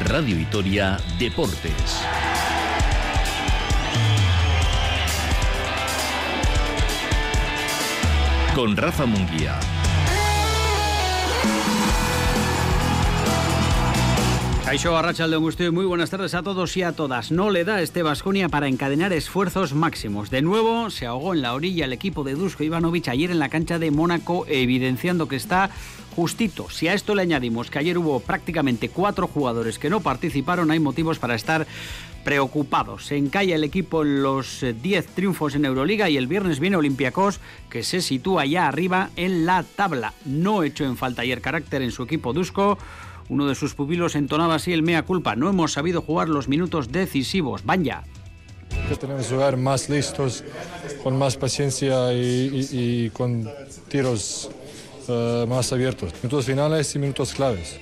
Radio Vitoria Deportes. Con Rafa Munguía. Caixo de muy buenas tardes a todos y a todas. No le da este Vasconia para encadenar esfuerzos máximos. De nuevo se ahogó en la orilla el equipo de Dusko Ivanovic ayer en la cancha de Mónaco, evidenciando que está justito. Si a esto le añadimos que ayer hubo prácticamente cuatro jugadores que no participaron, hay motivos para estar preocupados. Se encalla el equipo en los 10 eh, triunfos en Euroliga y el viernes viene Olympiacos que se sitúa ya arriba en la tabla. No echó en falta ayer carácter en su equipo Dusko uno de sus pupilos entonaba así el mea culpa. No hemos sabido jugar los minutos decisivos. Vaya. Que tenemos que jugar más listos, con más paciencia y, con tiros eh, más abiertos. Minutos finales y minutos claves.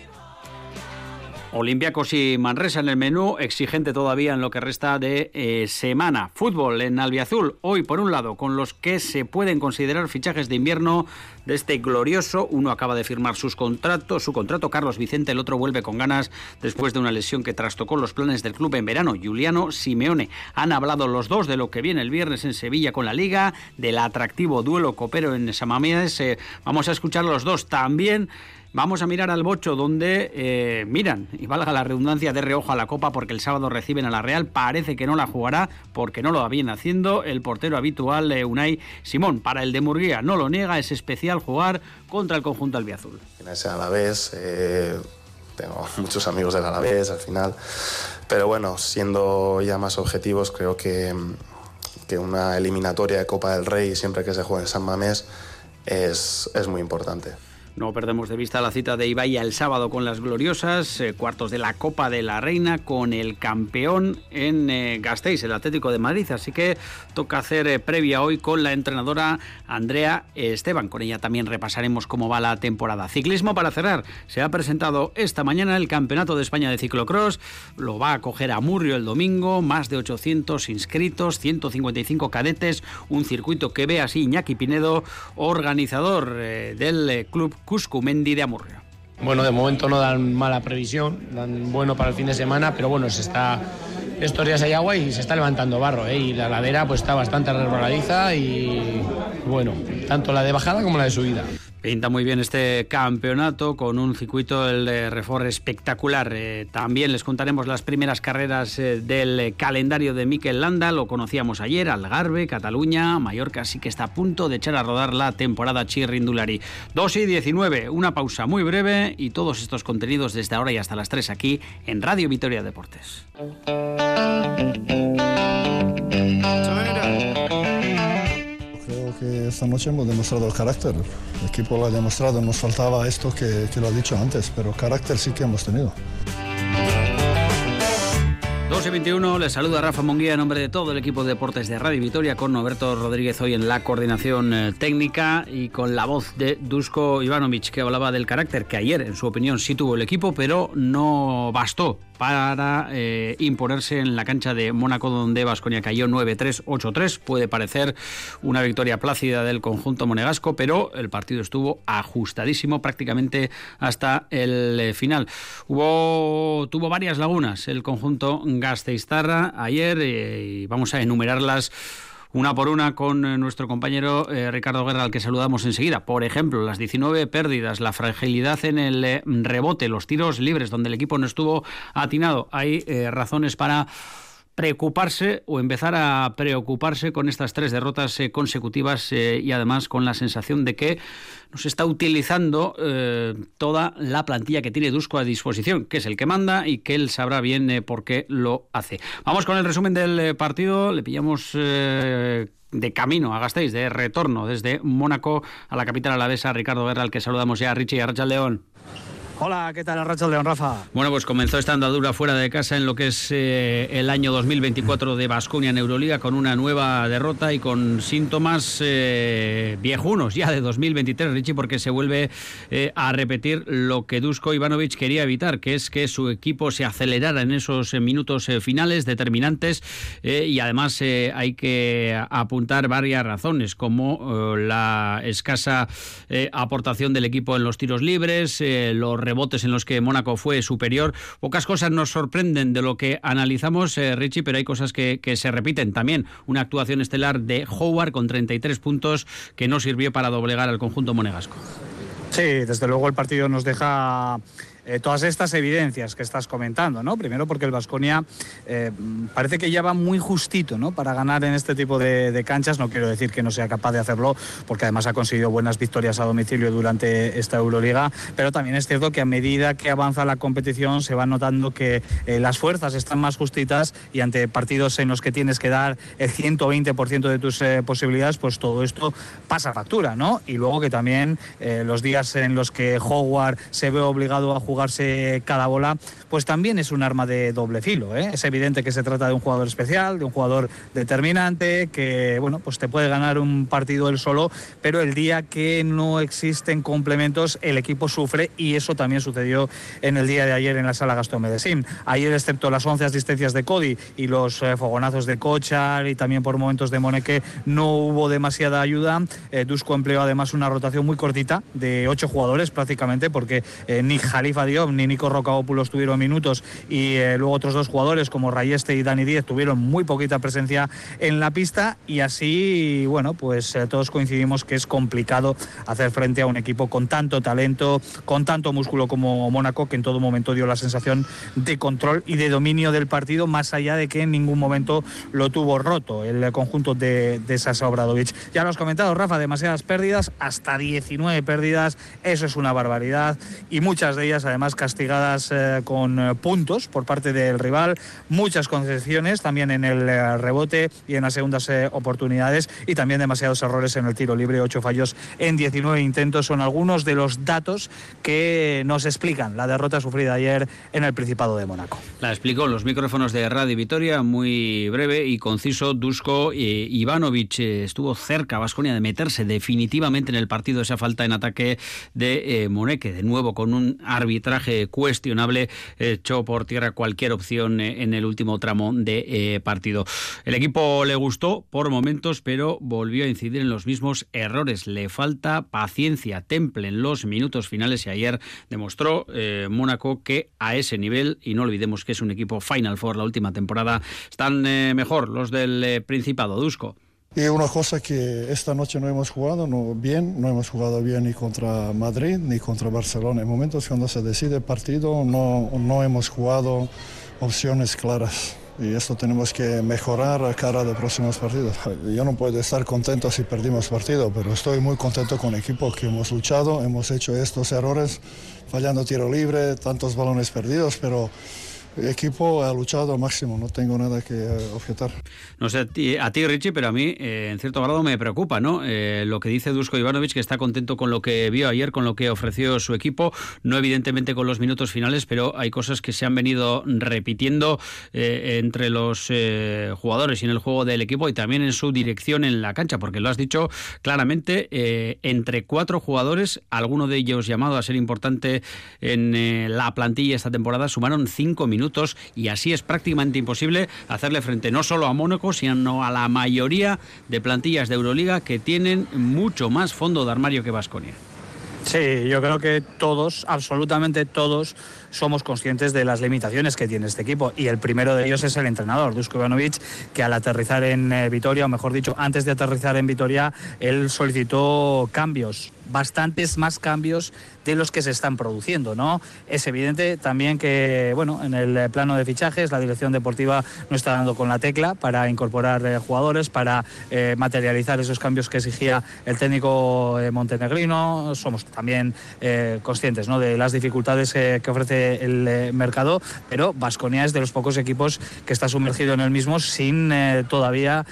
Olympiacos y Manresa en el menú, exigente todavía en lo que resta de eh, semana. Fútbol en Albiazul, hoy por un lado, con los que se pueden considerar fichajes de invierno de este glorioso. Uno acaba de firmar sus contratos, su contrato, Carlos Vicente, el otro vuelve con ganas después de una lesión que trastocó los planes del club en verano. Juliano Simeone. Han hablado los dos de lo que viene el viernes en Sevilla con la Liga, del atractivo duelo copero en. Eh, vamos a escuchar los dos también. Vamos a mirar al Bocho, donde eh, miran, y valga la redundancia, de reojo a la Copa, porque el sábado reciben a la Real. Parece que no la jugará, porque no lo va bien haciendo el portero habitual eh, Unai Simón. Para el de Murguía no lo niega, es especial jugar contra el conjunto albiazul. En ese Alavés, eh, tengo muchos amigos del Alavés al final, pero bueno, siendo ya más objetivos, creo que, que una eliminatoria de Copa del Rey, siempre que se juegue en San Mamés, es, es muy importante. No perdemos de vista la cita de Ibai el sábado con las gloriosas, eh, cuartos de la Copa de la Reina con el campeón en eh, Gasteiz, el Atlético de Madrid. Así que toca hacer eh, previa hoy con la entrenadora Andrea Esteban. Con ella también repasaremos cómo va la temporada. Ciclismo para cerrar. Se ha presentado esta mañana el Campeonato de España de Ciclocross. Lo va a coger a Murrio el domingo. Más de 800 inscritos, 155 cadetes. Un circuito que ve así Iñaki Pinedo, organizador del club Cuscumendi de Amurrio. Bueno, de momento no dan mala previsión, dan bueno para el fin de semana, pero bueno, se está estos días hay agua y se está levantando barro, ¿eh? y la ladera pues está bastante resbaladiza y bueno, tanto la de bajada como la de subida. Pinta muy bien este campeonato con un circuito el de Refor espectacular. Eh, también les contaremos las primeras carreras eh, del calendario de Mikel Landa. Lo conocíamos ayer, Algarve, Cataluña, Mallorca, así que está a punto de echar a rodar la temporada Chirrindulari. 2 y 19, una pausa muy breve y todos estos contenidos desde ahora y hasta las 3 aquí en Radio Vitoria Deportes que esta noche hemos demostrado el carácter. El equipo lo ha demostrado, nos faltaba esto que, que lo ha dicho antes, pero carácter sí que hemos tenido. 12 y 21, les saluda Rafa Monguía en nombre de todo el equipo de deportes de Radio Vitoria, con Roberto Rodríguez hoy en la coordinación eh, técnica y con la voz de Dusko Ivanovic, que hablaba del carácter que ayer, en su opinión, sí tuvo el equipo, pero no bastó para eh, imponerse en la cancha de Mónaco, donde Vasconia cayó 9-3, 8-3. Puede parecer una victoria plácida del conjunto monegasco, pero el partido estuvo ajustadísimo prácticamente hasta el eh, final. Hubo, tuvo varias lagunas el conjunto Gasteiztarra ayer eh, y vamos a enumerarlas una por una con eh, nuestro compañero eh, Ricardo Guerra, al que saludamos enseguida. Por ejemplo, las 19 pérdidas, la fragilidad en el eh, rebote, los tiros libres, donde el equipo no estuvo atinado. Hay razones para preocuparse o empezar a preocuparse con estas tres derrotas consecutivas y además con la sensación de que nos está utilizando eh, toda la plantilla que tiene Dusko a disposición, que es el que manda y que él sabrá bien eh, por qué lo hace. Vamos con el resumen del eh, partido. Le pillamos de camino a Gasteiz, de retorno desde Mónaco a la capital alavesa, Ricardo Guerra, al que saludamos ya, Richie y a León. Hola, ¿qué tal, Racha León Rafa? Bueno, pues comenzó esta andadura fuera de casa en lo que es eh, el año 2024 de Basconia en Euroliga con una nueva derrota y con síntomas eh, viejunos ya de 2023, Richie, porque se vuelve eh, a repetir lo que Dusko Ivanovic quería evitar, que es que su equipo se acelerara en esos minutos finales determinantes y además hay que apuntar varias razones, como la escasa aportación del equipo en los tiros libres, los rebotes en los que Mónaco fue superior. Pocas cosas nos sorprenden de lo que analizamos, eh, Richie, pero hay cosas que, que se repiten también. Una actuación estelar de Howard con 33 puntos que no sirvió para doblegar al conjunto monegasco. Sí, desde luego el partido nos deja eh, todas estas evidencias que estás comentando, ¿no? Primero porque el Vasconia eh, parece que ya va muy justito, ¿no? Para ganar en este tipo de, canchas. No quiero decir que no sea capaz de hacerlo, porque además ha conseguido buenas victorias a domicilio durante esta Euroliga. Pero también es cierto que a medida que avanza la competición se va notando que eh, las fuerzas están más justitas y ante partidos en los que tienes que dar el 120% de tus posibilidades, pues todo esto pasa factura, ¿no? Y luego que también los días en los que Howard se ve obligado a jugar jugarse cada bola, pues también es un arma de doble filo. ¿eh? Es evidente que se trata de un jugador especial, de un jugador determinante, que bueno, pues te puede ganar un partido él solo, pero el día que no existen complementos, el equipo sufre y eso también sucedió en el día de ayer en la sala Gastón Medellín. Ayer, excepto las 11 asistencias de Cody y los eh, fogonazos de Kochar y también por momentos de Moneque, no hubo demasiada ayuda. Eh, Dusko empleó además una rotación muy cortita de ocho jugadores prácticamente, porque ni Jalifa ni Nico Rocaópulos tuvieron minutos y eh, luego otros dos jugadores como Rayeste y Dani Díez tuvieron muy poquita presencia en la pista y así, bueno, pues eh, todos coincidimos que es complicado hacer frente a un equipo con tanto talento, con tanto músculo como Mónaco, que en todo momento dio la sensación de control y de dominio del partido, más allá de que en ningún momento lo tuvo roto el conjunto de, de Sasa Obradovic. Ya lo has comentado, Rafa, demasiadas pérdidas, hasta 19 pérdidas, eso es una barbaridad y muchas de ellas además castigadas eh, con eh, puntos por parte del rival, muchas concesiones también en el eh, rebote y en las segundas oportunidades y también demasiados errores en el tiro libre, ocho fallos en 19 intentos son algunos de los datos que nos explican la derrota sufrida ayer en el Principado de Mónaco. La explicó en los micrófonos de Radio Vitoria, muy breve y conciso. Dusko Ivanovic estuvo cerca, Vasconia, de meterse definitivamente en el partido esa falta en ataque de Moneque, de nuevo con un árbitro traje cuestionable echó por tierra cualquier opción eh, en el último tramo de eh, partido. El equipo le gustó por momentos, pero volvió a incidir en los mismos errores. Le falta paciencia, temple en los minutos finales y ayer demostró eh, Mónaco que a ese nivel, y no olvidemos que es un equipo Final Four la última temporada, están mejor los del Principado. Dusko. Y una cosa que esta noche no hemos jugado bien, no hemos jugado bien ni contra Madrid ni contra Barcelona. En momentos cuando se decide el partido no, no hemos jugado opciones claras. Y esto tenemos que mejorar a cara de próximos partidos. Yo no puedo estar contento si perdimos partido, pero estoy muy contento con el que hemos luchado, hemos hecho estos errores, fallando tiro libre, tantos balones perdidos, pero el equipo ha luchado al máximo, no tengo nada que eh, objetar. No sé a ti, Richie, pero a mí eh, en cierto grado me preocupa, ¿no? Eh, lo que dice Dusko Ivanovic, que está contento con lo que vio ayer, con lo que ofreció su equipo, no evidentemente con los minutos finales, pero hay cosas que se han venido repitiendo entre los jugadores y en el juego del equipo y también en su dirección en la cancha, porque lo has dicho claramente, entre cuatro jugadores, alguno de ellos llamado a ser importante en la plantilla esta temporada, sumaron cinco minutos y así es prácticamente imposible hacerle frente no solo a Mónaco, sino a la mayoría de plantillas de Euroliga que tienen mucho más fondo de armario que Vasconia. Sí, yo creo que todos, absolutamente todos, somos conscientes de las limitaciones que tiene este equipo y el primero de ellos es el entrenador, Dusko Ivanovic, que al aterrizar en eh, Vitoria, o mejor dicho, antes de aterrizar en Vitoria, él solicitó cambios bastantes más cambios de los que se están produciendo, ¿no? Es evidente también que, bueno, en el plano de fichajes la dirección deportiva no está dando con la tecla para incorporar eh, jugadores, para eh, materializar esos cambios que exigía el técnico eh, montenegrino. Somos también conscientes, ¿no? De las dificultades que ofrece el mercado, pero Vasconia es de los pocos equipos que está sumergido en el mismo sin todavía,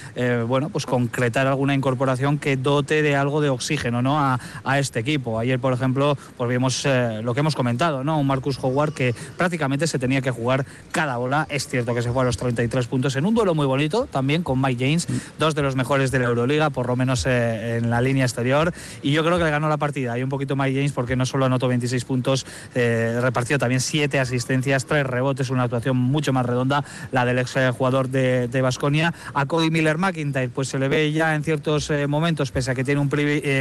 bueno, pues concretar alguna incorporación que dote de algo de oxígeno, ¿no? A este equipo. Ayer, por ejemplo, pues vimos eh, lo que hemos comentado, ¿no? Un Marcus Howard que prácticamente se tenía que jugar cada bola. Es cierto que se fue a los 33 puntos en un duelo muy bonito, también con Mike James, dos de los mejores de la Euroliga, por lo menos eh, en la línea exterior. Y yo creo que le ganó la partida. Y un poquito Mike James porque no solo anotó 26 puntos, eh, repartió también 7 asistencias, 3 rebotes, una actuación mucho más redonda, la del ex jugador de Basconia. a Cody Miller McIntyre, pues se le ve ya en ciertos momentos, pese a que tiene un,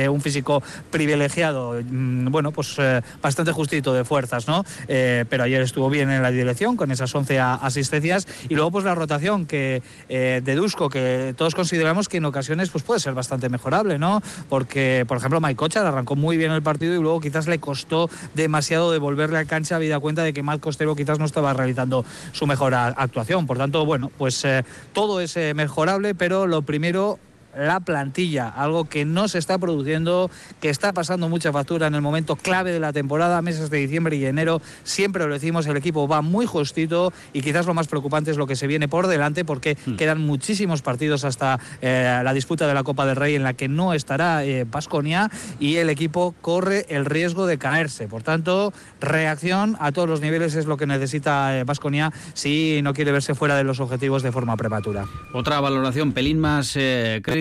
un físico privilegiado, mm, bueno, pues eh, bastante justito de fuerzas, ¿no? Eh, pero ayer estuvo bien en la dirección con esas 11 asistencias y luego pues la rotación que de Dusko, que todos consideramos que en ocasiones pues puede ser bastante mejorable, ¿no? Porque, por ejemplo, Mike Kochar arrancó muy bien el partido y luego quizás le costó demasiado devolverle a cancha, habida cuenta de que Mal Costero quizás no estaba realizando su mejor actuación. Por tanto, bueno, pues todo es mejorable, pero lo primero la plantilla, algo que no se está produciendo, que está pasando mucha factura en el momento clave de la temporada, meses de diciembre y enero. Siempre lo decimos, el equipo va muy justito y quizás lo más preocupante es lo que se viene por delante porque hmm. quedan muchísimos partidos hasta eh, la disputa de la Copa del Rey en la que no estará Pasconia eh, y el equipo corre el riesgo de caerse. Por tanto, reacción a todos los niveles es lo que necesita Pasconia eh, si no quiere verse fuera de los objetivos de forma prematura. Otra valoración, pelín más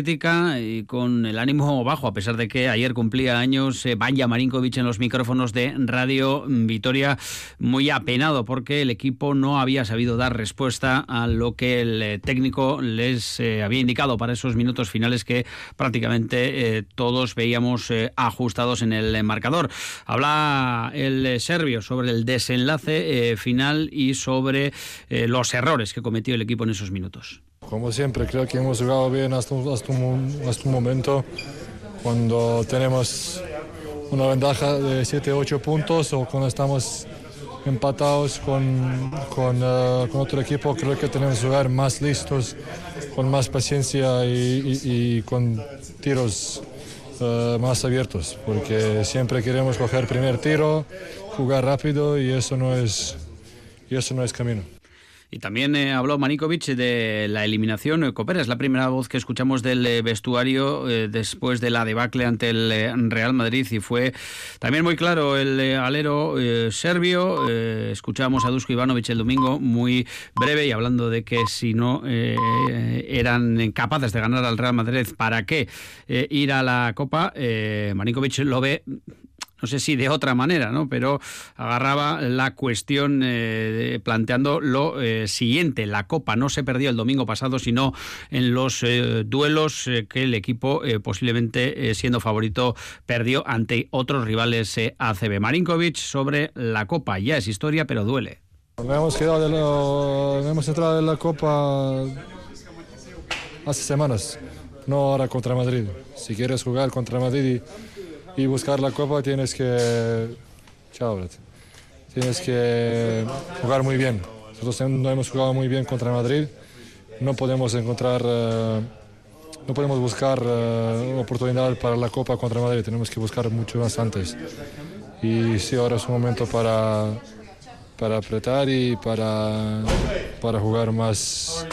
y con el ánimo bajo, a pesar de que ayer cumplía años eh, Banja Marinkovic en los micrófonos de Radio Vitoria, muy apenado porque el equipo no había sabido dar respuesta a lo que el eh, técnico les eh, había indicado para esos minutos finales que prácticamente todos veíamos ajustados en el marcador. Habla el serbio sobre el desenlace final y sobre los errores que cometió el equipo en esos minutos. Como siempre, creo que hemos jugado bien hasta, hasta, un, hasta un momento cuando tenemos una ventaja de 7-8 puntos o cuando estamos empatados con, uh, con, otro equipo, creo que tenemos que jugar más listos, con más paciencia y, con tiros uh, más abiertos, porque siempre queremos coger primer tiro, jugar rápido y eso no es, y eso no es camino. Y también eh, habló Manikovic de la eliminación. Eh, Copera es la primera voz que escuchamos del eh, vestuario después de la debacle ante el Real Madrid y fue también muy claro el alero serbio. escuchamos a Dusko Ivanovic el domingo muy breve y hablando de que si no eran capaces de ganar al Real Madrid, ¿para qué ir a la Copa? Manikovic lo ve no sé si de otra manera, ¿no? Pero agarraba la cuestión eh, planteando lo eh, siguiente. La Copa no se perdió el domingo pasado, sino en los eh, duelos que el equipo, posiblemente siendo favorito, perdió ante otros rivales ACB. Marinkovic sobre la Copa. Ya es historia, pero duele. hemos, quedado hemos entrado en la Copa hace semanas, no ahora contra Madrid. Si quieres jugar contra Madrid y buscar la copa tienes que... Chao, Tienes que jugar muy bien. Nosotros no hemos jugado muy bien contra Madrid. No podemos encontrar... Eh, no podemos buscar uh, oportunidad para la Copa contra Madrid, tenemos que buscar mucho más antes. Y sí, ahora es un momento para, para apretar y para, para jugar más,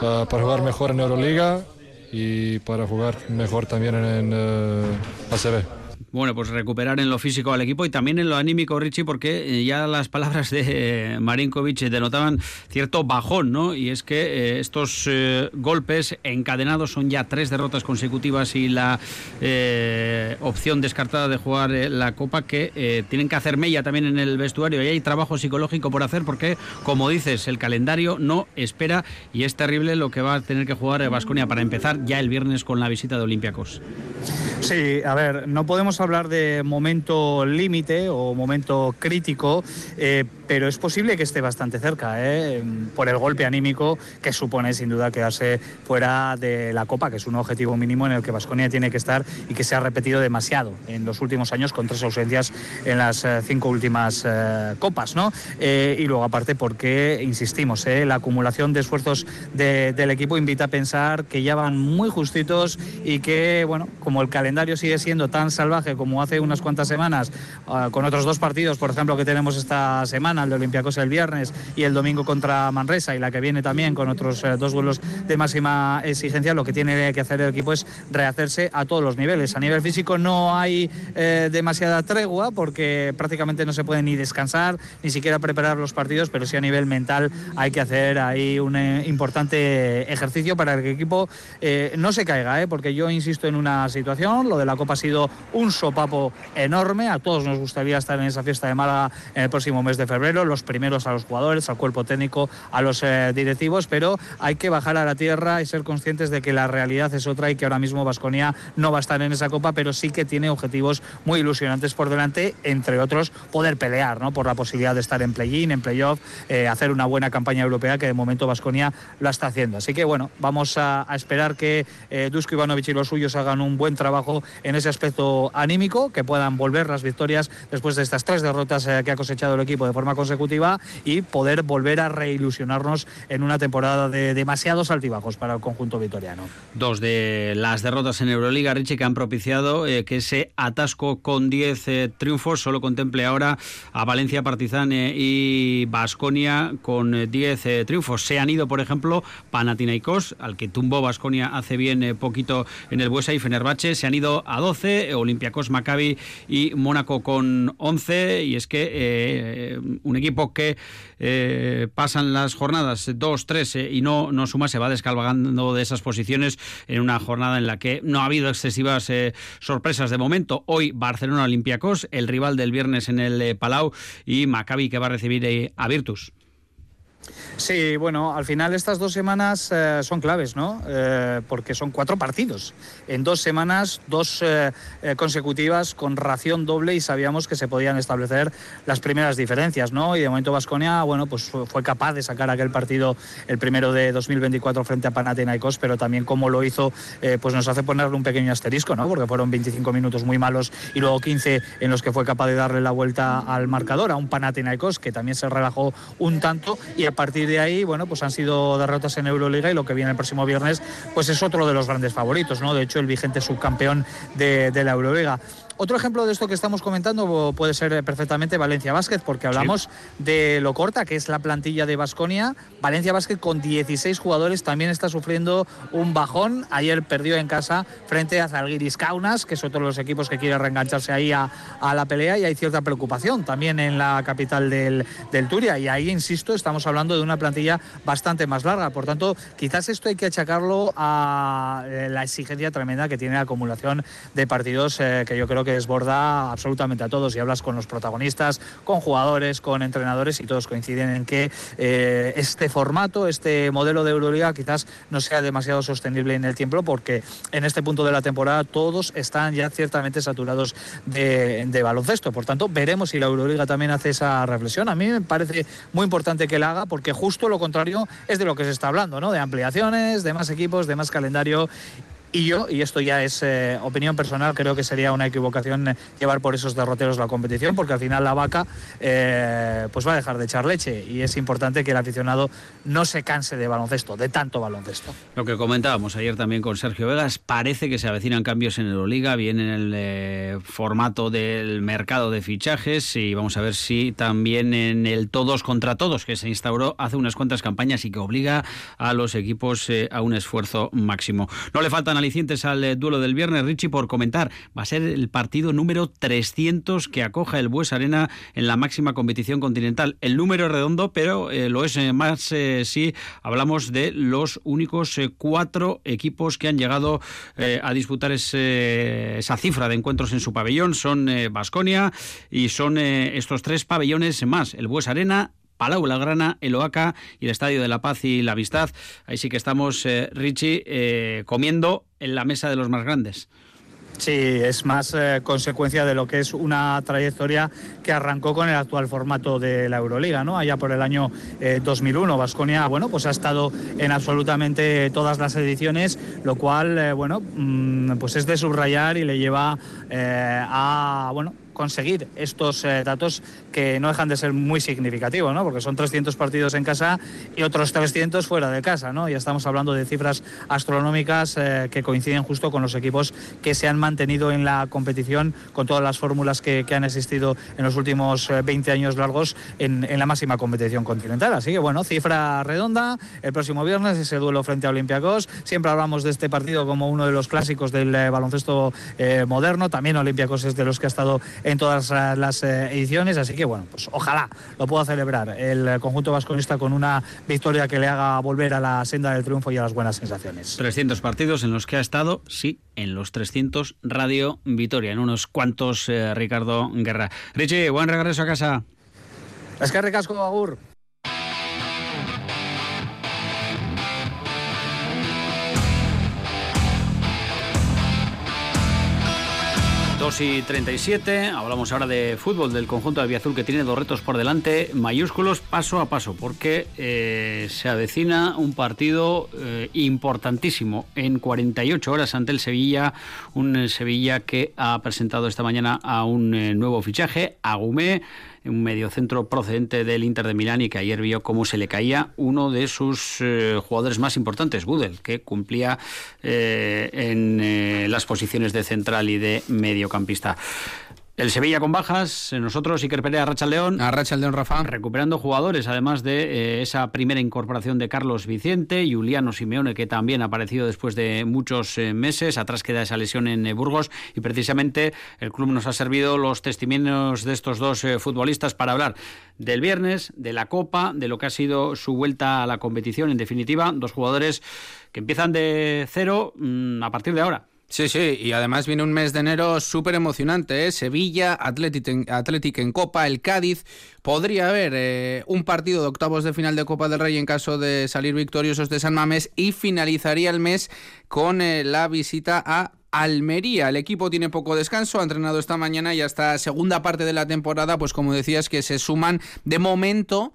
uh, para jugar mejor en Euroliga y para jugar mejor también en, en ACB. Bueno, pues recuperar en lo físico al equipo y también en lo anímico, Richie, porque eh, ya las palabras de Marinkovic denotaban cierto bajón, ¿no? Y es que eh, estos eh, golpes encadenados son ya tres derrotas consecutivas y la opción descartada de jugar la Copa que tienen que hacer mella también en el vestuario y hay trabajo psicológico por hacer porque, como dices, el calendario no espera y es terrible lo que va a tener que jugar Vasconia para empezar ya el viernes con la visita de Olympiacos. Sí, a ver, no podemos hablar de momento límite o momento crítico, eh, pero es posible que esté bastante cerca, ¿eh? por el golpe anímico que supone sin duda quedarse fuera de la Copa, que es un objetivo mínimo en el que Vasconia tiene que estar y que se ha repetido demasiado en los últimos años con tres ausencias en las eh, cinco últimas Copas. ¿no? y luego aparte porque, insistimos, la acumulación de esfuerzos del equipo invita a pensar que ya van muy justitos y que, bueno, como el calendario sigue siendo tan salvaje, como hace unas cuantas semanas, ah, con otros dos partidos, por ejemplo, que tenemos esta semana, el de Olympiacos el viernes y el domingo contra Manresa, y la que viene también con otros eh, dos vuelos de máxima exigencia, lo que tiene que hacer el equipo es rehacerse a todos los niveles. A nivel físico no hay eh, demasiada tregua porque prácticamente no se puede ni descansar, ni siquiera preparar los partidos, pero sí a nivel mental hay que hacer ahí un eh, importante ejercicio para que el equipo no se caiga, porque yo insisto en una situación. Lo de la Copa ha sido un sopapo enorme. A todos nos gustaría estar en esa fiesta de Málaga en el próximo mes de febrero. Los primeros a los jugadores, al cuerpo técnico, a los eh, directivos, pero hay que bajar a la tierra y ser conscientes de que la realidad es otra y que ahora mismo Vasconia no va a estar en esa Copa, pero sí que tiene objetivos muy ilusionantes por delante, entre otros poder pelear ¿no? por la posibilidad de estar en play-in, en play-off, eh, hacer una buena campaña europea que de momento Vasconia la está haciendo. Así que bueno, vamos a, esperar que eh, Dusko Ivanovic y los suyos hagan un buen trabajo en ese aspecto anímico, que puedan volver las victorias después de estas tres derrotas eh, que ha cosechado el equipo de forma consecutiva y poder volver a reilusionarnos en una temporada de demasiados altibajos para el conjunto vitoriano. Dos de las derrotas en Euroliga, Richie, que han propiciado eh, que ese atasco con 10 triunfos solo contemple ahora a Valencia Partizan y Basconia con 10 triunfos. Se han ido, por ejemplo, Panathinaikos, al que tumbó Basconia hace bien eh, poquito en el Buesa y Fenerbahce, se han ido a 12, Olympiacos, Maccabi y Mónaco con 11, y es que eh, un equipo que eh, pasan las jornadas 2, 3 y no, no suma, se va descalvagando de esas posiciones en una jornada en la que no ha habido excesivas sorpresas de momento. Hoy Barcelona Olympiacos, el rival del viernes en el Palau, y Maccabi que va a recibir a Virtus. Sí, bueno, al final estas dos semanas eh, son claves, ¿no? Eh, porque son cuatro partidos. En dos semanas, dos eh, consecutivas con ración doble y sabíamos que se podían establecer las primeras diferencias, ¿no? Y de momento Vasconia, bueno, pues fue capaz de sacar aquel partido, el primero de 2024 frente a Panathinaikos, pero también como lo hizo, pues nos hace ponerle un pequeño asterisco, ¿no? Porque fueron 25 minutos muy malos y luego 15 en los que fue capaz de darle la vuelta al marcador a un Panathinaikos que también se relajó un tanto y a partir de ahí, bueno, pues han sido derrotas en Euroliga y lo que viene el próximo viernes, pues es otro de los grandes favoritos, ¿no? De hecho, el vigente subcampeón de, de la Euroliga. Otro ejemplo de esto que estamos comentando puede ser perfectamente Valencia Basket, porque hablamos de lo corta que es la plantilla de Basconia. Valencia Basket con 16 jugadores también está sufriendo un bajón. Ayer perdió en casa frente a Zalgiris Kaunas, que es otro de los equipos que quiere reengancharse ahí a, la pelea, y hay cierta preocupación también en la capital del, del Turia. Y ahí, insisto, estamos hablando de una plantilla bastante más larga. Por tanto, quizás esto hay que achacarlo a eh, la exigencia tremenda que tiene la acumulación de partidos eh, que yo creo que desborda absolutamente a todos y hablas con los protagonistas, con jugadores, con entrenadores y todos coinciden en que eh, este formato, este modelo de Euroliga quizás no sea demasiado sostenible en el tiempo porque en este punto de la temporada todos están ya ciertamente saturados de, de baloncesto. Por tanto, veremos si la Euroliga también hace esa reflexión. A mí me parece muy importante que la haga porque justo lo contrario es de lo que se está hablando, ¿no? De ampliaciones, de más equipos, de más calendario y yo, y esto ya es eh, opinión personal, creo que sería una equivocación eh, llevar por esos derroteros la competición, porque al final la vaca eh, pues va a dejar de echar leche y es importante que el aficionado no se canse de baloncesto, de tanto baloncesto. Lo que comentábamos ayer también con Sergio Vegas, parece que se avecinan cambios en Euroliga, bien en el formato del mercado de fichajes y vamos a ver si también en el todos contra todos que se instauró hace unas cuantas campañas y que obliga a los equipos a un esfuerzo máximo. No le faltan al eh, duelo del viernes, Richie, por comentar. Va a ser el partido número 300 que acoja el Bues Arena en la máxima competición continental. El número es redondo, pero eh, lo es eh, más si hablamos de los únicos cuatro equipos que han llegado a disputar esa cifra de encuentros en su pabellón. Son Basconia y son estos tres pabellones más. El Bues Arena, Palau Grana, el Oaca y el Estadio de la Paz y la Amistad. Ahí sí que estamos, eh, Richie, eh, comiendo en la mesa de los más grandes. Sí, es más eh, consecuencia de lo que es una trayectoria que arrancó con el actual formato de la Euroliga, ¿no? Allá por el año 2001, Vasconia, bueno, pues ha estado en absolutamente todas las ediciones, lo cual, bueno, mm, pues es de subrayar y le lleva a, bueno, conseguir estos datos que no dejan de ser muy significativos, ¿no? porque son 300 partidos en casa y otros 300 fuera de casa. ¿no? Ya estamos hablando de cifras astronómicas eh, que coinciden justo con los equipos que se han mantenido en la competición con todas las fórmulas que, han existido en los últimos 20 eh, años largos en, la máxima competición continental. Así que bueno, cifra redonda. El próximo viernes ese duelo frente a Olympiacos. Siempre hablamos de este partido como uno de los clásicos del baloncesto moderno. También Olympiacos es de los que ha estado en todas las ediciones, así que bueno, pues ojalá lo pueda celebrar el conjunto vasconista con una victoria que le haga volver a la senda del triunfo y a las buenas sensaciones. 300 partidos en los que ha estado, sí, en los 300 Radio Vitoria, en unos cuantos Ricardo Guerra. Richie, buen regreso a casa. Es que recasco, Agur. 2 y 37, hablamos ahora de fútbol del conjunto de Azul que tiene dos retos por delante, mayúsculos paso a paso, porque eh, se avecina un partido eh, importantísimo. En 48 horas ante el Sevilla, un Sevilla que ha presentado esta mañana a un eh, nuevo fichaje, Agumé un mediocentro procedente del Inter de Milán y que ayer vio cómo se le caía uno de sus eh, jugadores más importantes, Budel, que cumplía eh, en eh, las posiciones de central y de mediocampista. El Sevilla con bajas, nosotros Iker Perea, Racha León. A Racha León, Rafa. Recuperando jugadores, además de eh, esa primera incorporación de Carlos Vicente, Juliano Simeone, que también ha aparecido después de muchos eh, meses. Atrás queda esa lesión en eh, Burgos. Y precisamente el club nos ha servido los testimonios de estos dos futbolistas para hablar del viernes, de la Copa, de lo que ha sido su vuelta a la competición. En definitiva, dos jugadores que empiezan de cero mm, a partir de ahora. Sí, sí, y además viene un mes de enero súper emocionante, ¿eh? Sevilla, Atlético en, Copa, el Cádiz. Podría haber eh, un partido de octavos de final de Copa del Rey en caso de salir victoriosos de San Mamés y finalizaría el mes con eh, la visita a Almería. El equipo tiene poco descanso, ha entrenado esta mañana y hasta segunda parte de la temporada, pues como decías, que se suman de momento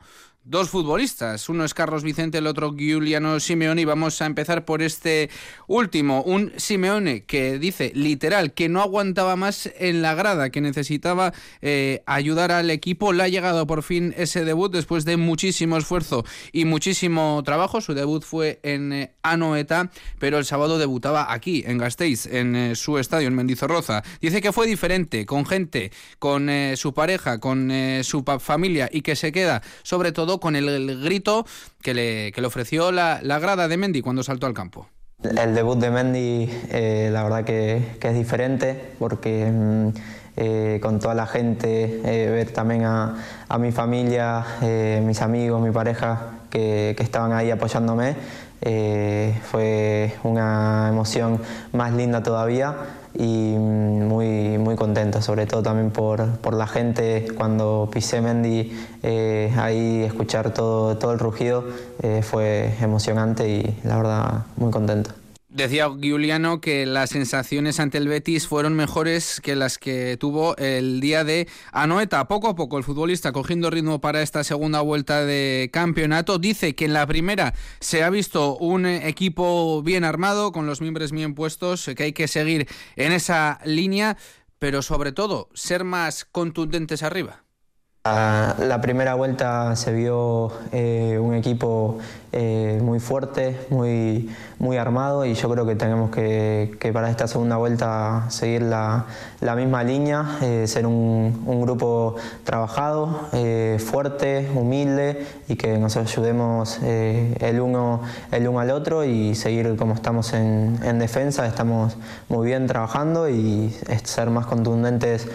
dos futbolistas. Uno es Carlos Vicente, el otro Giuliano Simeone. Y vamos a empezar por este último. Un Simeone que dice literal que no aguantaba más en la grada, que necesitaba eh, ayudar al equipo. Le ha llegado por fin ese debut después de muchísimo esfuerzo y muchísimo trabajo. Su debut fue en eh, Anoeta, pero el sábado debutaba aquí, en Gasteiz, en eh, su estadio, en Mendizorroza. Dice que fue diferente, con gente, con su pareja, con su familia y que se queda sobre todo con el, grito que le, que le ofreció la, la, grada de Mendy cuando saltó al campo. El debut de Mendy, eh, la verdad que, que, es diferente porque mm, eh, con toda la gente, eh, ver también a, a mi familia, mis amigos, mi pareja que, que estaban ahí apoyándome, fue una emoción más linda todavía y mm, muy, muy contento, sobre todo también por, por la gente. Cuando pisé Mendy, eh, ahí escuchar todo, todo el rugido eh, fue emocionante y la verdad muy contento. Decía Giuliano que las sensaciones ante el Betis fueron mejores que las que tuvo el día de Anoeta. Poco a poco el futbolista cogiendo ritmo para esta segunda vuelta de campeonato. Dice que en la primera se ha visto un equipo bien armado, con los miembros bien puestos, que hay que seguir en esa línea, pero sobre todo ser más contundentes arriba. La primera vuelta se vio eh, un equipo eh, muy fuerte, muy, muy armado y yo creo que tenemos que, para esta segunda vuelta seguir la, misma línea, eh, ser un, grupo trabajado, fuerte, humilde y que nos ayudemos el, uno, el uno al otro y seguir como estamos en, en defensa, estamos muy bien trabajando y ser más contundentes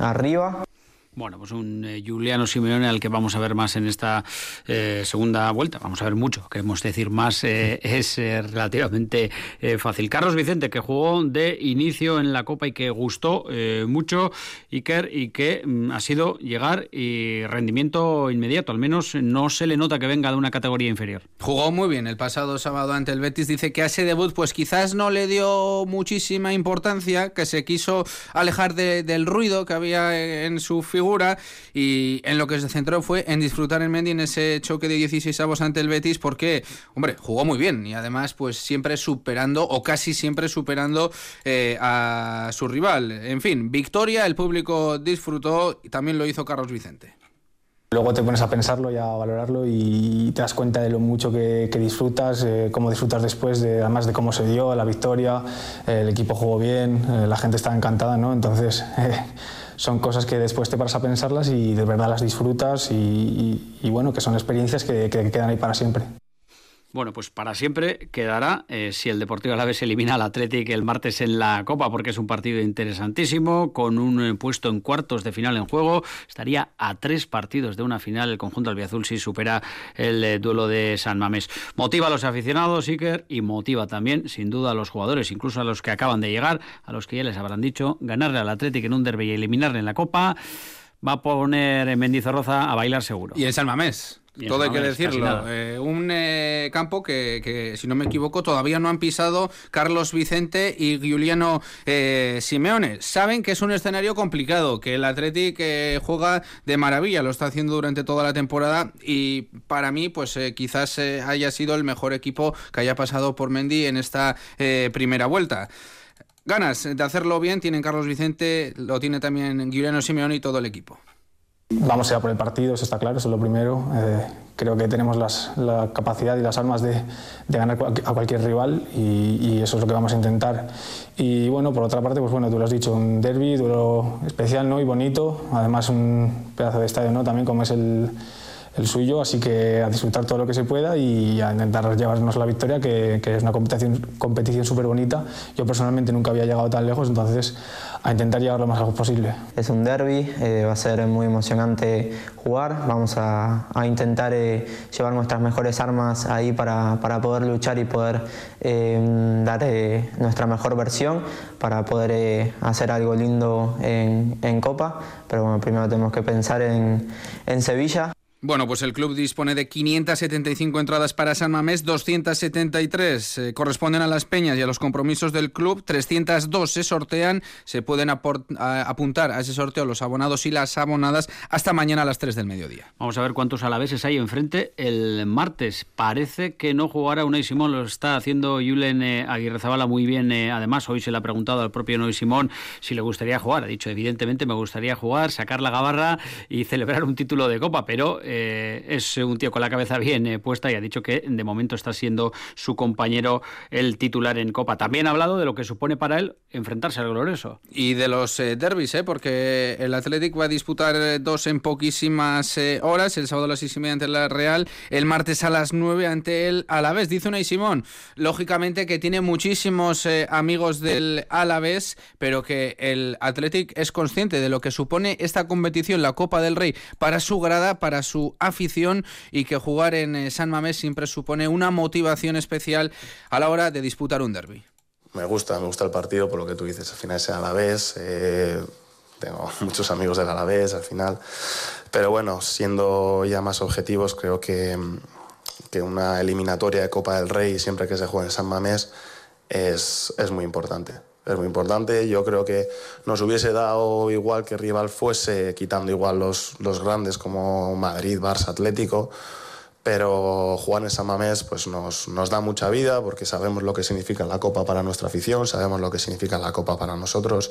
arriba. Bueno, pues un eh, Juliano Simeone al que vamos a ver más en esta eh, segunda vuelta. Vamos a ver mucho. Queremos decir más, eh, es relativamente fácil. Carlos Vicente, que jugó de inicio en la Copa y que gustó mucho, Iker, y que mm, ha sido llegar y rendimiento inmediato. Al menos no se le nota que venga de una categoría inferior. Jugó muy bien el pasado sábado ante el Betis. Dice que a ese debut, pues quizás no le dio muchísima importancia, que se quiso alejar del ruido que había en su figura y en lo que se centró fue en disfrutar en Mendy en ese choque de 16 avos ante el Betis porque, hombre, jugó muy bien y además pues siempre superando o casi siempre superando eh, a su rival. En fin, victoria, el público disfrutó y también lo hizo Carlos Vicente. Luego te pones a pensarlo y a valorarlo y te das cuenta de lo mucho que, disfrutas, eh, cómo disfrutas después, de, además de cómo se dio la victoria, el equipo jugó bien, eh, la gente estaba encantada, ¿no? Entonces son cosas que después te paras a pensarlas y de verdad las disfrutas y, bueno, que son experiencias que, que quedan ahí para siempre. Bueno, pues para siempre quedará eh, si el Deportivo Alavés elimina al Athletic el martes en la Copa, porque es un partido interesantísimo, con un eh, puesto en cuartos de final en juego. Estaría a tres partidos de una final el conjunto albiazul si supera el eh, duelo de San Mamés. Motiva a los aficionados, Iker, y motiva también, sin duda, a los jugadores, incluso a los que acaban de llegar, a los que ya les habrán dicho, ganarle al Athletic en un derby y eliminarle en la Copa. Va a poner en Mendizorroza a bailar seguro. Y en San Mamés. Todo hay que decirlo. Eh, un eh, campo que, si no me equivoco, todavía no han pisado Carlos Vicente y Giuliano eh, Simeone. Saben que es un escenario complicado, que el Athletic juega de maravilla, lo está haciendo durante toda la temporada y para mí, pues quizás haya sido el mejor equipo que haya pasado por Mendy en esta primera vuelta. Ganas de hacerlo bien tienen Carlos Vicente, lo tiene también Giuliano Simeone y todo el equipo. Vamos a ir a por el partido, eso está claro, eso es lo primero. Eh, creo que tenemos la capacidad y las armas de, ganar a cualquier rival y, eso es lo que vamos a intentar. Y bueno, por otra parte, pues bueno, tú lo has dicho, un derby, duelo especial ¿no? y bonito, además un pedazo de estadio ¿no? también como es el, el suyo, así que a disfrutar todo lo que se pueda y a intentar llevarnos la victoria, que, es una competición competición súper bonita. Yo personalmente nunca había llegado tan lejos, entonces a intentar llegar lo más lejos posible. Es un derby, eh, va a ser muy emocionante jugar, vamos a, intentar eh, llevar nuestras mejores armas ahí para, poder luchar y poder eh, dar nuestra mejor versión, para poder hacer algo lindo en, Copa, pero bueno, primero tenemos que pensar en, en Sevilla. Bueno, pues el club dispone de 575 entradas para San Mamés, 273 eh, corresponden a las peñas y a los compromisos del club, 302 se sortean, se pueden apuntar a ese sorteo los abonados y las abonadas hasta mañana a las 3 del mediodía. Vamos a ver cuántos alaveses hay enfrente el martes. Parece que no jugará Unai Simón, lo está haciendo Julen eh, Aguirre Zabala muy bien. Eh, además, hoy se le ha preguntado al propio Unai Simón si le gustaría jugar. Ha dicho, evidentemente me gustaría jugar, sacar la gabarra y celebrar un título de Copa, pero eh, es un tío con la cabeza bien eh, puesta y ha dicho que de momento está siendo su compañero el titular en Copa. También ha hablado de lo que supone para él enfrentarse al glorioso. Y de los eh, derbis, porque el Athletic va a disputar dos en poquísimas horas, el sábado a las seis y media ante la Real, el martes a las nueve ante el Alavés. Dice Unai Simón, lógicamente que tiene muchísimos amigos del Alavés, pero que el Athletic es consciente de lo que supone esta competición, la Copa del Rey, para su grada, para su afición y que jugar en eh, San Mamés siempre supone una motivación especial a la hora de disputar un derby. Me gusta, me gusta el partido por lo que tú dices, al final es el Alavés, eh, tengo muchos amigos del Alavés al final, pero bueno, siendo ya más objetivos, creo que, que una eliminatoria de Copa del Rey siempre que se juegue en San Mamés es, es muy importante es muy importante. Yo creo que nos hubiese dado igual que rival fuese, quitando igual los, los grandes como Madrid, Barça, Atlético, pero jugar en San Mamés pues nos, nos, da mucha vida porque sabemos lo que significa la Copa para nuestra afición, sabemos lo que significa la Copa para nosotros.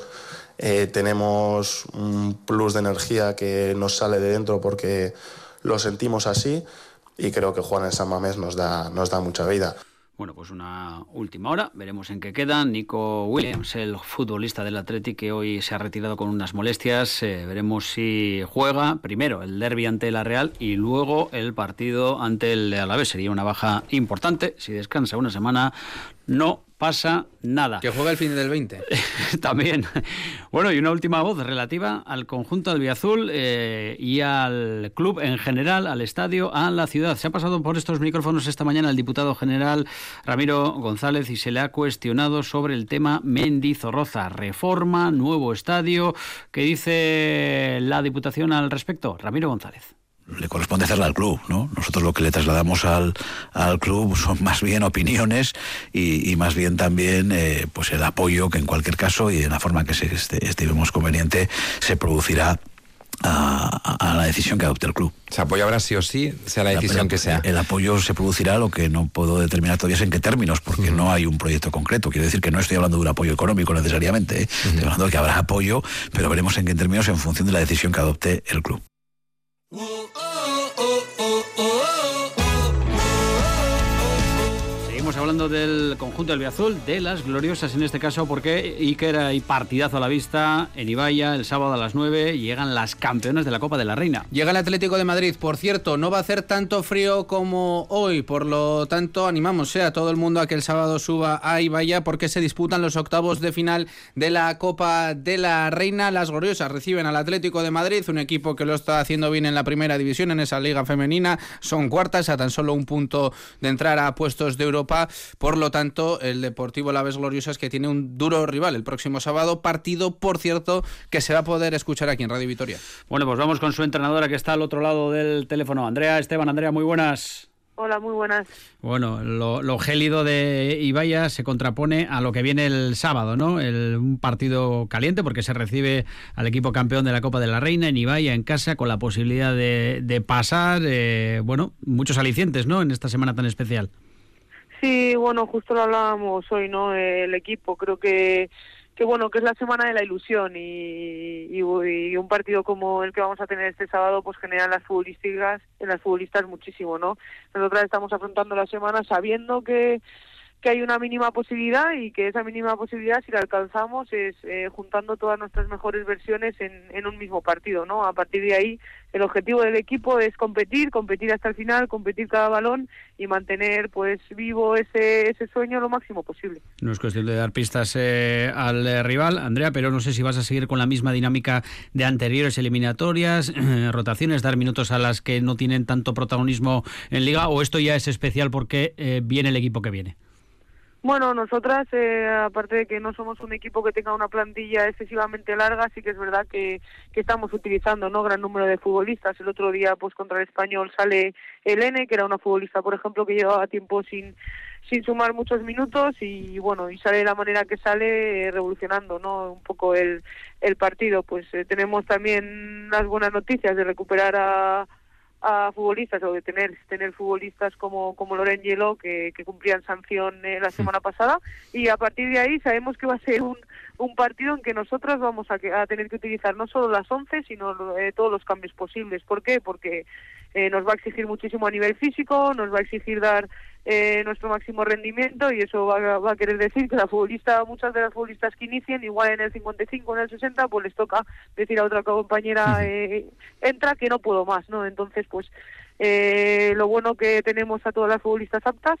Eh, tenemos un plus de energía que nos sale de dentro porque lo sentimos así y creo que jugar en San Mamés nos da, nos da mucha vida. Bueno, pues una última hora, veremos en qué queda. Nico Williams, el futbolista del Atleti que hoy se ha retirado con unas molestias, eh, veremos si juega primero el derby ante la Real y luego el partido ante el Alavés. Sería una baja importante. Si descansa una semana, no pasa nada. Que juega el fin del 20. También. Bueno, y una última voz relativa al conjunto albiazul eh, y al club en general, al estadio, a la ciudad. Se ha pasado por estos micrófonos esta mañana el diputado general Ramiro González y se le ha cuestionado sobre el tema Mendizorroza. Reforma, nuevo estadio. ¿Qué dice la Diputación al respecto? Ramiro González le corresponde hacerla al club, ¿no? Nosotros lo que le trasladamos al, al club son más bien opiniones y, más bien también eh, pues el apoyo que en cualquier caso y de la forma que se este, estimemos conveniente se producirá a, la decisión que adopte el club. Se apoya sí o sí, sea la decisión que sea. El apoyo se producirá, lo que no puedo determinar todavía es en qué términos, porque no hay un proyecto concreto. Quiero decir que no estoy hablando de un apoyo económico necesariamente, ¿eh? estoy hablando de que habrá apoyo, pero veremos en qué términos en función de la decisión que adopte el club. Hablando del conjunto del Azul, de las gloriosas en este caso, porque Iker y partidazo a la vista en Ibaya el sábado a las 9 llegan las campeonas de la Copa de la Reina. Llega el Atlético de Madrid, por cierto, no va a hacer tanto frío como hoy, por lo tanto animamos eh, a todo el mundo a que el sábado suba a Ibaya porque se disputan los octavos de final de la Copa de la Reina. Las gloriosas reciben al Atlético de Madrid, un equipo que lo está haciendo bien en la primera división, en esa liga femenina, son cuartas a tan solo un punto de entrar a puestos de Europa. Por lo tanto, el Deportivo Laves Gloriosas que tiene un duro rival el próximo sábado. Partido, por cierto, que se va a poder escuchar aquí en Radio Vitoria. Bueno, pues vamos con su entrenadora que está al otro lado del teléfono. Andrea Esteban, Andrea, muy buenas. Hola, muy buenas. Bueno, lo, gélido de Ibaya se contrapone a lo que viene el sábado, ¿no? El, un partido caliente porque se recibe al equipo campeón de la Copa de la Reina en Ibaya, en casa, con la posibilidad de, pasar, eh, bueno, muchos alicientes, ¿no? En esta semana tan especial. Sí, bueno, justo lo hablábamos hoy, ¿no? El equipo, creo que que bueno, que es la semana de la ilusión y, un partido como el que vamos a tener este sábado pues genera las futbolísticas, en las futbolistas muchísimo, ¿no? Nosotras estamos afrontando la semana sabiendo que que hay una mínima posibilidad y que esa mínima posibilidad, si la alcanzamos, es eh, juntando todas nuestras mejores versiones en, un mismo partido, ¿no? A partir de ahí, el objetivo del equipo es competir, competir hasta el final, competir cada balón y mantener, pues, vivo ese, ese sueño lo máximo posible. No es cuestión de dar pistas eh, al eh, rival, Andrea, pero no sé si vas a seguir con la misma dinámica de anteriores eliminatorias, rotaciones, dar minutos a las que no tienen tanto protagonismo en Liga, o esto ya es especial porque viene el equipo que viene. Bueno, nosotras, eh, aparte de que no somos un equipo que tenga una plantilla excesivamente larga, sí que es verdad que, estamos utilizando no gran número de futbolistas. El otro día, pues contra el español sale Elene, que era una futbolista, por ejemplo, que llevaba tiempo sin sin sumar muchos minutos y bueno y sale de la manera que sale eh, revolucionando no un poco el el partido. Pues eh, tenemos también las buenas noticias de recuperar a a futbolistas o de tener tener futbolistas como como Loren Hielo que, que cumplían sanción eh, la semana pasada. Y a partir de ahí sabemos que va a ser un, un partido en que nosotros vamos a, a tener que utilizar no solo las 11 sino eh, todos los cambios posibles. ¿por qué? porque eh, nos va a exigir muchísimo a nivel físico nos va a exigir dar eh, nuestro máximo rendimiento y eso va, a querer decir que la futbolista, muchas de las futbolistas que inician, igual en el 55 o en el 60, pues les toca decir a otra compañera, eh, entra que no puedo más, ¿no? Entonces, pues eh, lo bueno que tenemos a todas las futbolistas aptas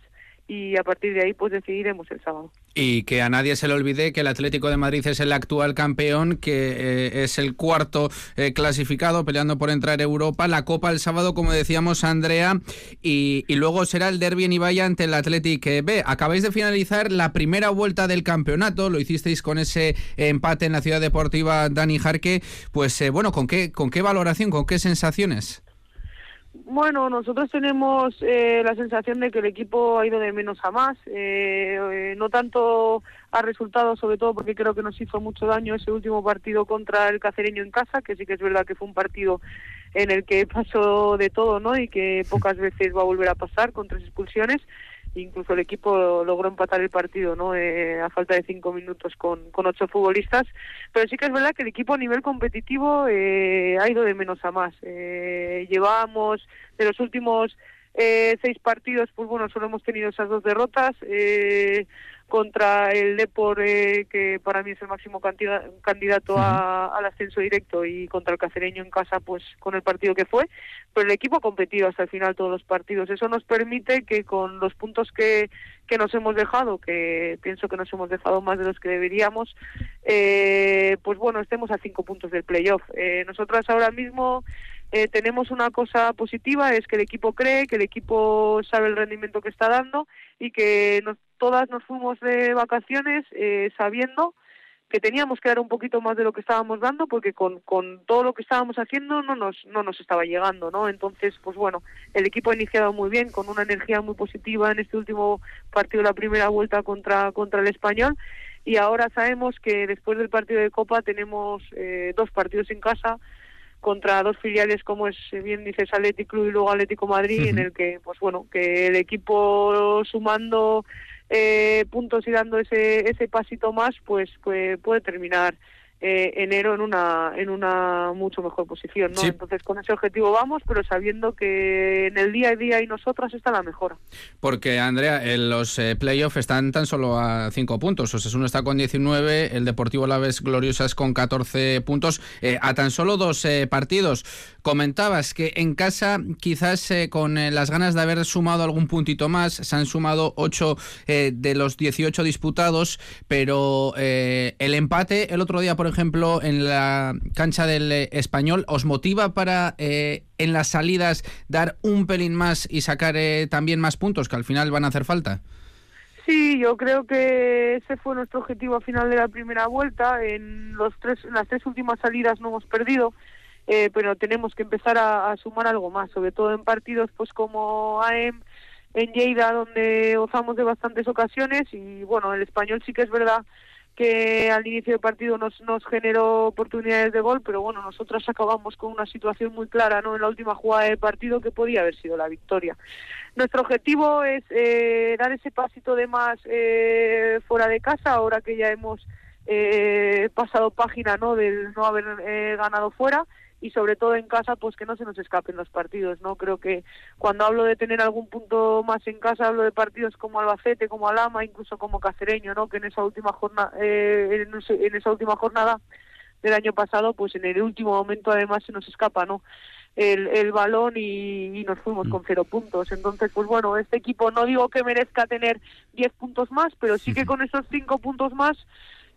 y a partir de ahí pues decidiremos el sábado. Y que a nadie se le olvide que el Atlético de Madrid es el actual campeón, que eh, es el cuarto eh, clasificado peleando por entrar a Europa. La Copa el sábado, como decíamos, Andrea, y, luego será el derby en Ibaya ante el Atlético B. Acabáis de finalizar la primera vuelta del campeonato, lo hicisteis con ese empate en la ciudad deportiva Dani Jarque. Pues eh, bueno, ¿con qué, ¿con qué valoración, con qué sensaciones? Bueno, nosotros tenemos eh, la sensación de que el equipo ha ido de menos a más, eh, eh, no tanto a resultados, sobre todo porque creo que nos hizo mucho daño ese último partido contra el Cacereño en casa, que sí que es verdad que fue un partido en el que pasó de todo, ¿no? Y que pocas veces va a volver a pasar con tres expulsiones incluso el equipo logró empatar el partido no eh, a falta de cinco minutos con, con ocho futbolistas. Pero sí que es verdad que el equipo a nivel competitivo eh, ha ido de menos a más. Eh, llevábamos de los últimos eh, seis partidos pues bueno solo hemos tenido esas dos derrotas eh, contra el Depor, eh, que para mí es el máximo candidato al ascenso directo, y contra el Cacereño en casa, pues con el partido que fue. Pero el equipo ha competido hasta el final todos los partidos. Eso nos permite que con los puntos que, que nos hemos dejado, que pienso que nos hemos dejado más de los que deberíamos, eh, pues bueno, estemos a cinco puntos del playoff. Eh, nosotras ahora mismo eh, tenemos una cosa positiva, es que el equipo cree, que el equipo sabe el rendimiento que está dando y que todas nos fuimos de vacaciones eh, sabiendo que teníamos que dar un poquito más de lo que estábamos dando porque con, con todo lo que estábamos haciendo no nos, no nos estaba llegando, ¿no? Entonces, pues bueno, el equipo ha iniciado muy bien, con una energía muy positiva en este último partido, la primera vuelta contra, contra el español y ahora sabemos que después del partido de Copa tenemos eh, dos partidos en casa contra dos filiales como es bien dices Atlético Club y luego Atlético Madrid en el que pues bueno que el equipo sumando eh, puntos y dando ese ese pasito más pues, puede terminar eh, enero en una en una mucho mejor posición no entonces con ese objetivo vamos pero sabiendo que en el día a día y nosotras está la mejora. Porque Andrea en los eh, playoffs están tan solo a cinco puntos. O sea uno está con 19 el Deportivo Laves Gloriosas con 14 puntos eh, a tan solo dos partidos. Comentabas que en casa quizás con las ganas de haber sumado algún puntito más se han sumado 8 de los 18 disputados pero el empate el otro día por ejemplo, en la cancha del eh, español, ¿os motiva para eh, en las salidas dar un pelín más y sacar eh, también más puntos que al final van a hacer falta? Sí, yo creo que ese fue nuestro objetivo al final de la primera vuelta. En, los tres, en las tres últimas salidas no hemos perdido, pero tenemos que empezar a, a, sumar algo más, sobre todo en partidos pues como AEM en Lleida, donde gozamos de bastantes ocasiones y bueno, el español sí que es verdad que al inicio del partido nos, nos generó oportunidades de gol, pero bueno, nosotros acabamos con una situación muy clara ¿no? en la última jugada del partido que podía haber sido la victoria. Nuestro objetivo es eh, dar ese pasito de más eh, fuera de casa, ahora que ya hemos eh, pasado página ¿no? del no haber ganado fuera y sobre todo en casa pues que no se nos escapen los partidos no creo que cuando hablo de tener algún punto más en casa hablo de partidos como Albacete como Alama incluso como Cacereño no que en esa última jornada eh, en, esa última jornada del año pasado pues en el último momento además se nos escapa no el, el balón y, nos fuimos con cero puntos. Entonces, pues bueno, este equipo no digo que merezca tener diez puntos más, pero sí que con esos cinco puntos más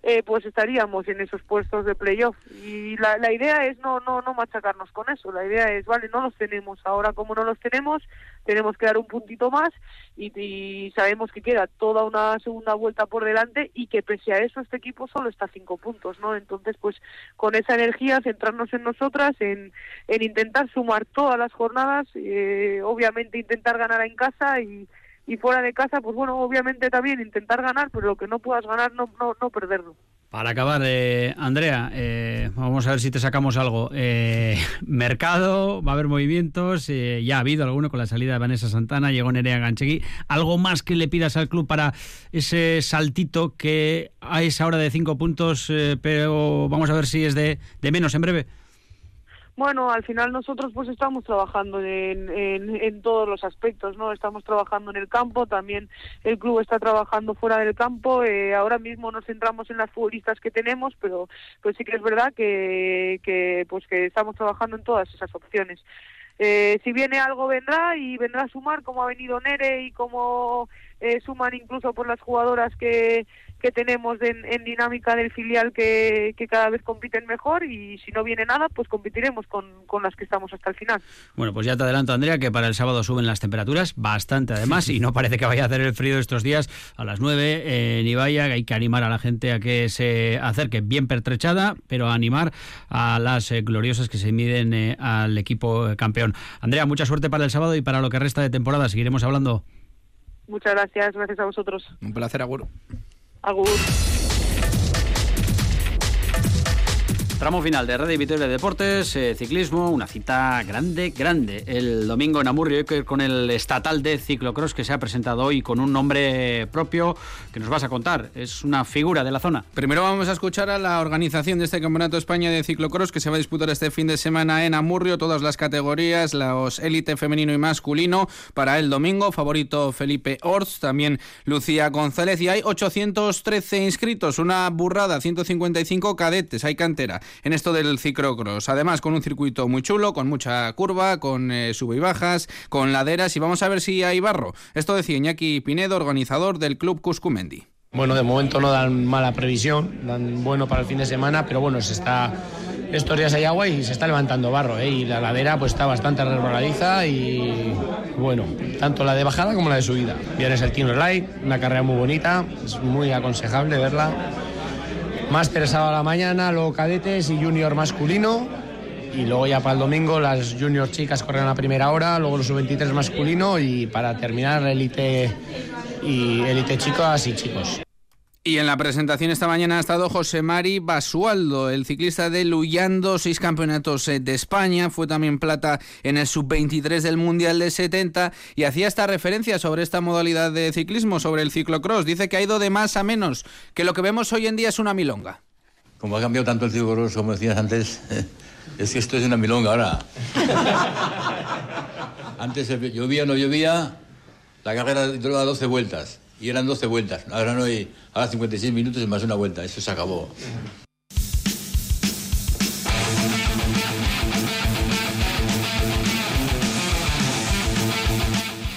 eh, pues estaríamos en esos puestos de playoff. Y la, la idea es no, no, no machacarnos con eso. La idea es, vale, no los tenemos. Ahora como no los tenemos, tenemos que dar un puntito más y, sabemos que queda toda una segunda vuelta por delante y que pese a eso este equipo solo está cinco puntos, ¿no? Entonces, pues con esa energía centrarnos en nosotras, en, en intentar sumar todas las jornadas, eh, obviamente intentar ganar en casa y y fuera de casa, pues bueno, obviamente también intentar ganar, pero lo que no puedas ganar, no, no, no perderlo. Para acabar, eh, Andrea, eh, vamos a ver si te sacamos algo. Eh, mercado, va a haber movimientos, ya ha habido alguno con la salida de Vanessa Santana, llegó Nerea Ganchegui. ¿Algo más que le pidas al club para ese saltito que a esa hora de cinco puntos, pero vamos a ver si es de, de menos en breve? Bueno, al final nosotros pues estamos trabajando en, en, todos los aspectos, ¿no? Estamos trabajando en el campo, también el club está trabajando fuera del campo. Eh, ahora mismo nos centramos en las futbolistas que tenemos, pero pues sí que es verdad que, que pues que estamos trabajando en todas esas opciones. Eh, si viene algo vendrá y vendrá a sumar como ha venido Nere y como eh, suman incluso por las jugadoras que, que tenemos en, dinámica del filial que, cada vez compiten mejor y si no viene nada, pues competiremos con, las que estamos hasta el final. Bueno, pues ya te adelanto, Andrea, que para el sábado suben las temperaturas bastante además y no parece que vaya a hacer el frío estos días a las 9 ni vaya, hay que animar a la gente a que se acerque bien pertrechada, pero a animar a las eh, gloriosas que se miden eh, al equipo campeón. Andrea, mucha suerte para el sábado y para lo que resta de temporada, seguiremos hablando. Muchas gracias, gracias a vosotros. Un placer, Agur. Agur. Tramo final de Radio Vitoria de Deportes, eh, ciclismo, una cita grande, grande. El domingo en Amurrio con el estatal de ciclocross que se ha presentado hoy con un nombre propio que nos vas a contar. Es una figura de la zona. Primero vamos a escuchar a la organización de este Campeonato España de Ciclocross que se va a disputar este fin de semana en Amurrio, todas las categorías, los élite femenino y masculino. Para el domingo, favorito Felipe Orts, también Lucía González y hay 813 inscritos, una burrada, 155 cadetes, hay cantera en esto del ciclocross. Además, con un circuito muy chulo, con mucha curva, con eh, sube y bajas, con laderas y vamos a ver si hay barro. Esto decía Iñaki Pinedo, organizador del Club Cuscumendi. Bueno, de momento no dan mala previsión, dan bueno para el fin de semana, pero bueno, se está estos días hay agua y se está levantando barro, ¿eh? y la ladera pues está bastante resbaladiza y bueno, tanto la de bajada como la de subida. Vienes el Team Light, una carrera muy bonita, es muy aconsejable verla Máster sábado a la mañana, luego cadetes y junior masculino. Y luego ya para el domingo las junior chicas corren a la primera hora, luego los sub-23 masculino y para terminar élite y élite chicas y chicos. Y en la presentación esta mañana ha estado José Mari Basualdo, el ciclista de Luyando, seis campeonatos eh, de España, fue también plata en el sub-23 del Mundial de 70 y hacía esta referencia sobre esta modalidad de ciclismo, sobre el ciclocross. Dice que ha ido de más a menos, que lo que vemos hoy en día es una milonga. como ha cambiado tanto el círculo como decías antes, es que esto es una milonga ahora. antes llovía o no llovía, la carrera duraba 12 vueltas y eran 12 vueltas. Ahora no hay, ahora 56 minutos y más una vuelta. Eso se acabó.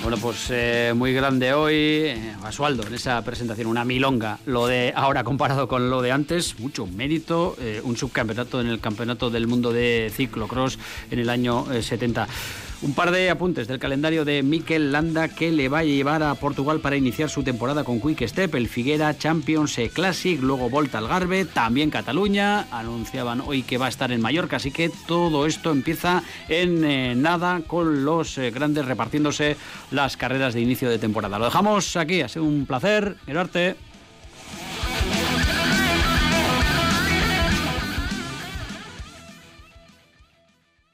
Bueno, pues eh, muy grande hoy, eh, Basualdo, en esa presentación, una milonga. Lo de ahora comparado con lo de antes, mucho mérito, eh, un subcampeonato en el Campeonato del Mundo de Ciclocross en el año 70. Un par de apuntes del calendario de Mikel Landa que le va a llevar a Portugal para iniciar su temporada con Quick Step, el Figuera Champions Classic, luego Volta Algarve, también Cataluña. Anunciaban hoy que va a estar en Mallorca, así que todo esto empieza en eh, nada con los eh, grandes repartiéndose las carreras de inicio de temporada. Lo dejamos aquí, ha sido un placer, mirarte.